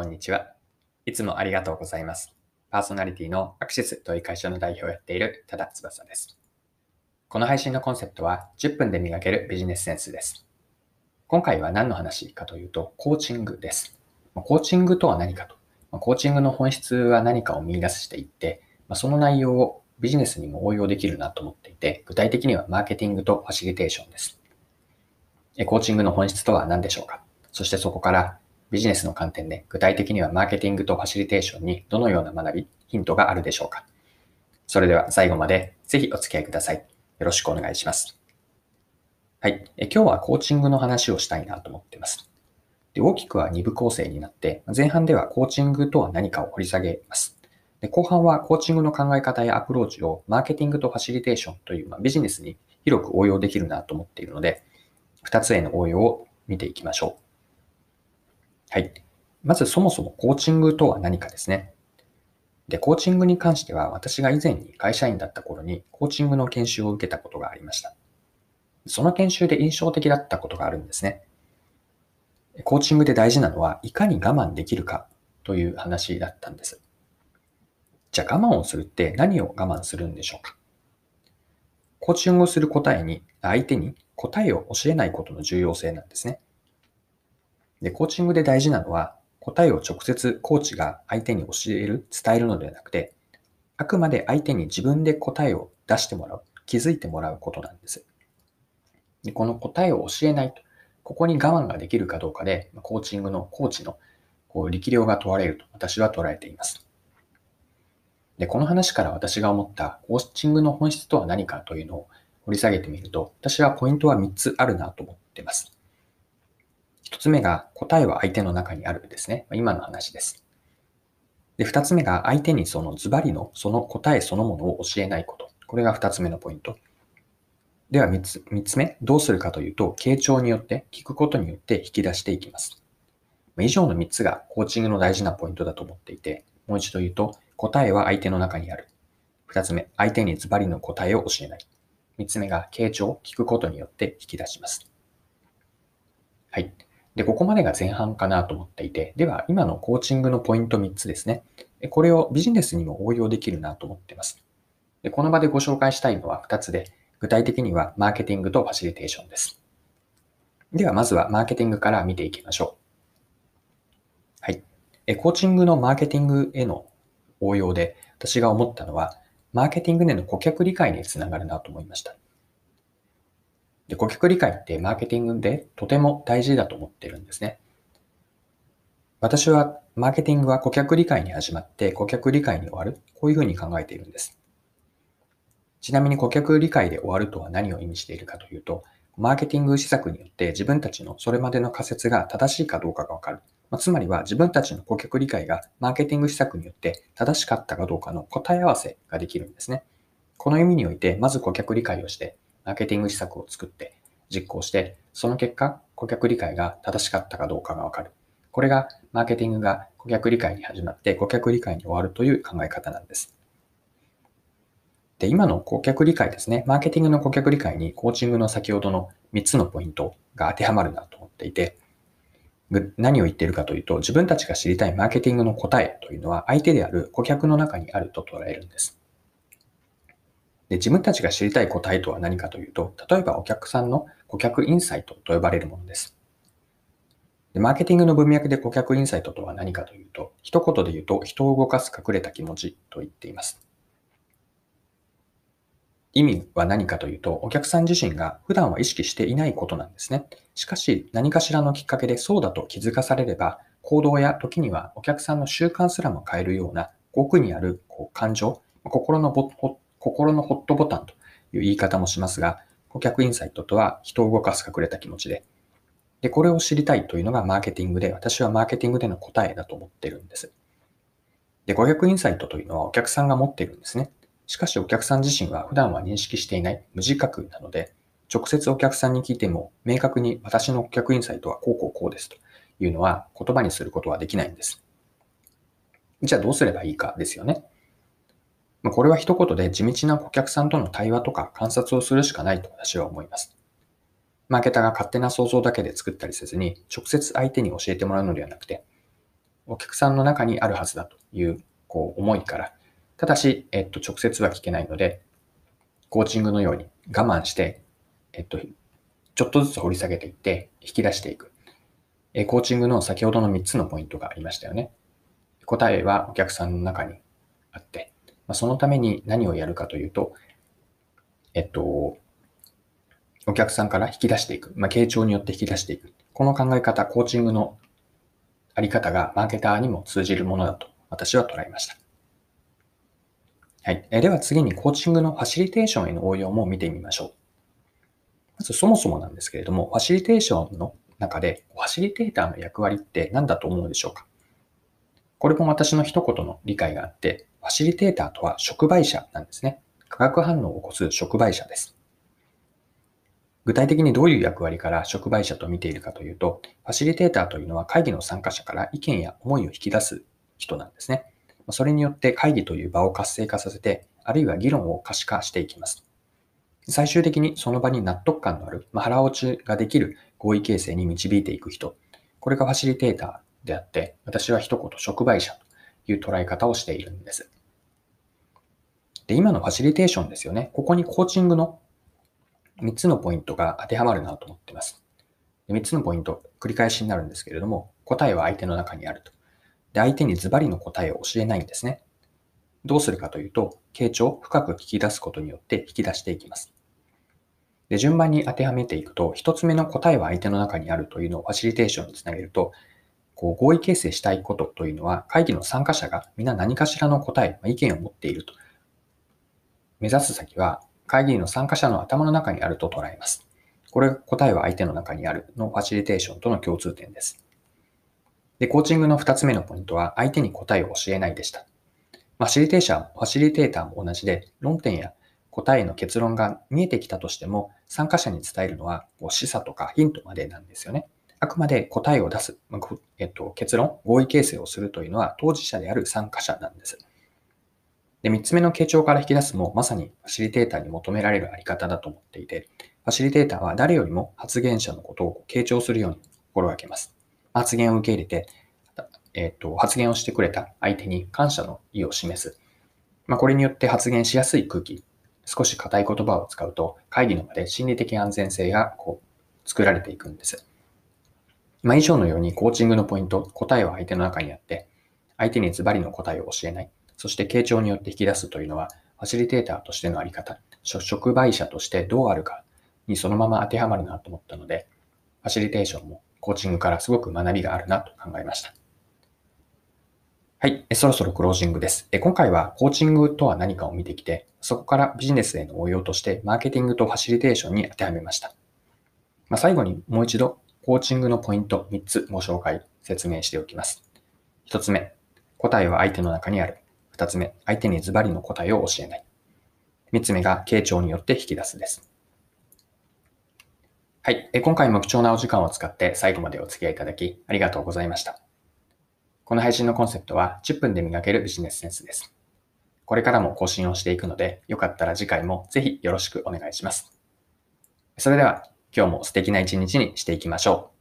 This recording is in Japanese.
こんにちは。いつもありがとうございます。パーソナリティのアクシスという会社の代表をやっている多田翼です。この配信のコンセプトは10分で磨けるビジネスセンスです。今回は何の話かというと、コーチングです。コーチングとは何かと。コーチングの本質は何かを見出していって、その内容をビジネスにも応用できるなと思っていて、具体的にはマーケティングとファシリテーションです。コーチングの本質とは何でしょうか？そしてそこからビジネスの観点で具体的にはマーケティングとファシリテーションにどのような学び、ヒントがあるでしょうかそれでは最後までぜひお付き合いください。よろしくお願いします。はい。え今日はコーチングの話をしたいなと思っています。で大きくは2部構成になって、前半ではコーチングとは何かを掘り下げます。で後半はコーチングの考え方やアプローチをマーケティングとファシリテーションという、まあ、ビジネスに広く応用できるなと思っているので、2つへの応用を見ていきましょう。はい。まずそもそもコーチングとは何かですね。で、コーチングに関しては私が以前に会社員だった頃にコーチングの研修を受けたことがありました。その研修で印象的だったことがあるんですね。コーチングで大事なのはいかに我慢できるかという話だったんです。じゃあ我慢をするって何を我慢するんでしょうか？コーチングをする答えに、相手に答えを教えないことの重要性なんですね。で、コーチングで大事なのは、答えを直接コーチが相手に教える、伝えるのではなくて、あくまで相手に自分で答えを出してもらう、気づいてもらうことなんです。でこの答えを教えないと、ここに我慢ができるかどうかで、コーチングのコーチのこう力量が問われると私は捉えています。で、この話から私が思ったコーチングの本質とは何かというのを掘り下げてみると、私はポイントは3つあるなと思っています。一つ目が答えは相手の中にあるですね。今の話です。で、二つ目が相手にそのズバリのその答えそのものを教えないこと。これが二つ目のポイント。では三つ、三つ目、どうするかというと、傾聴によって、聞くことによって引き出していきます。以上の三つがコーチングの大事なポイントだと思っていて、もう一度言うと、答えは相手の中にある。二つ目、相手にズバリの答えを教えない。三つ目が、傾聴、聞くことによって引き出します。はい。で、ここまでが前半かなと思っていて、では今のコーチングのポイント3つですね。これをビジネスにも応用できるなと思っています。でこの場でご紹介したいのは2つで、具体的にはマーケティングとファシリテーションです。ではまずはマーケティングから見ていきましょう。はい。コーチングのマーケティングへの応用で私が思ったのは、マーケティングでの顧客理解につながるなと思いました。で、顧客理解ってマーケティングでとても大事だと思ってるんですね。私はマーケティングは顧客理解に始まって顧客理解に終わる。こういうふうに考えているんです。ちなみに顧客理解で終わるとは何を意味しているかというと、マーケティング施策によって自分たちのそれまでの仮説が正しいかどうかがわかる。まあ、つまりは自分たちの顧客理解がマーケティング施策によって正しかったかどうかの答え合わせができるんですね。この意味において、まず顧客理解をして、マーケティング施策を作って実行して、その結果、顧客理解が正しかったかどうかがわかる。これがマーケティングが顧客理解に始まって顧客理解に終わるという考え方なんです。で、今の顧客理解ですね。マーケティングの顧客理解にコーチングの先ほどの3つのポイントが当てはまるなと思っていて、何を言っているかというと、自分たちが知りたいマーケティングの答えというのは相手である顧客の中にあると捉えるんです。で自分たちが知りたい答えとは何かというと、例えばお客さんの顧客インサイトと呼ばれるものです。でマーケティングの文脈で顧客インサイトとは何かというと、一言で言うと人を動かす隠れた気持ちと言っています。意味は何かというと、お客さん自身が普段は意識していないことなんですね。しかし、何かしらのきっかけでそうだと気づかされれば、行動や時にはお客さんの習慣すらも変えるような奥にあるこう感情、心のぼ心のホットボタンという言い方もしますが、顧客インサイトとは人を動かす隠れた気持ちで、で、これを知りたいというのがマーケティングで、私はマーケティングでの答えだと思ってるんです。で、顧客インサイトというのはお客さんが持っているんですね。しかしお客さん自身は普段は認識していない無自覚なので、直接お客さんに聞いても明確に私の顧客インサイトはこうこうこうですというのは言葉にすることはできないんです。じゃあどうすればいいかですよね。まこれは一言で地道な顧客さんとの対話とか観察をするしかないと私は思います。マーケターが勝手な想像だけで作ったりせずに、直接相手に教えてもらうのではなくて、お客さんの中にあるはずだというこう思いから、ただし、えっと、直接は聞けないので、コーチングのように我慢して、えっと、ちょっとずつ掘り下げていって引き出していく。えコーチングの先ほどの3つのポイントがありましたよね。答えはお客さんの中にあって、まあ、そのために何をやるかというと、えっと、お客さんから引き出していく。まあ、傾聴によって引き出していく。この考え方、コーチングのあり方がマーケターにも通じるものだと私は捉えました。はい。えでは次にコーチングのファシリテーションへの応用も見てみましょう。まずそもそもなんですけれども、ファシリテーションの中でファシリテーターの役割って何だと思うでしょうか？これも私の一言の理解があって、ファシリテーターとは触媒者なんですね。化学反応を起こす触媒者です。具体的にどういう役割から触媒者と見ているかというと、ファシリテーターというのは会議の参加者から意見や思いを引き出す人なんですね。それによって会議という場を活性化させて、あるいは議論を可視化していきます。最終的にその場に納得感のある、まあ、腹落ちができる合意形成に導いていく人。これがファシリテーターであって、私は一言触媒者という捉え方をしているんです。で、今のファシリテーションですよね。ここにコーチングの3つのポイントが当てはまるなと思っています。3つのポイント、繰り返しになるんですけれども、答えは相手の中にあると。で、相手にズバリの答えを教えないんですね。どうするかというと、傾聴を深く聞き出すことによって引き出していきます。で、順番に当てはめていくと、一つ目の答えは相手の中にあるというのをファシリテーションにつなげると、こう合意形成したいことというのは、会議の参加者が皆何かしらの答え、ま意見を持っていると。目指す先は、会議の参加者の頭の中にあると捉えます。これが答えは相手の中にあるのファシリテーションとの共通点です。で、コーチングの二つ目のポイントは、相手に答えを教えないでした。ファシリテーション、ファシリテーターも同じで、論点や答えの結論が見えてきたとしても、参加者に伝えるのは示唆とかヒントまでなんですよね。あくまで答えを出す、えっと、結論、合意形成をするというのは当事者である参加者なんです。で、三つ目の傾聴から引き出すも、まさにファシリテーターに求められるあり方だと思っていて、ファシリテーターは誰よりも発言者のことを傾聴するように心がけます。発言を受け入れて、えっ、と、発言をしてくれた相手に感謝の意を示す。まあ、これによって発言しやすい空気、少し硬い言葉を使うと、会議の場で心理的安全性がこう作られていくんです。まあ、以上のようにコーチングのポイント、答えは相手の中にあって、相手にズバリの答えを教えない、そして傾聴によって引き出すというのは、ファシリテーターとしてのあり方、触媒者としてどうあるかにそのまま当てはまるなと思ったので、ファシリテーションもコーチングからすごく学びがあるなと考えました。はい。そろそろクロージングです。今回はコーチングとは何かを見てきて、そこからビジネスへの応用として、マーケティングとファシリテーションに当てはめました。まあ、最後にもう一度、コーチングのポイント3つご紹介、説明しておきます。1つ目、答えは相手の中にある。2つ目、相手にズバリの答えを教えない。3つ目が、傾聴によって引き出すです。はい。今回も貴重なお時間を使って最後までお付き合いいただき、ありがとうございました。この配信のコンセプトは10分で磨けるビジネスセンスです。これからも更新をしていくので、よかったら次回もぜひよろしくお願いします。それでは今日も素敵な一日にしていきましょう。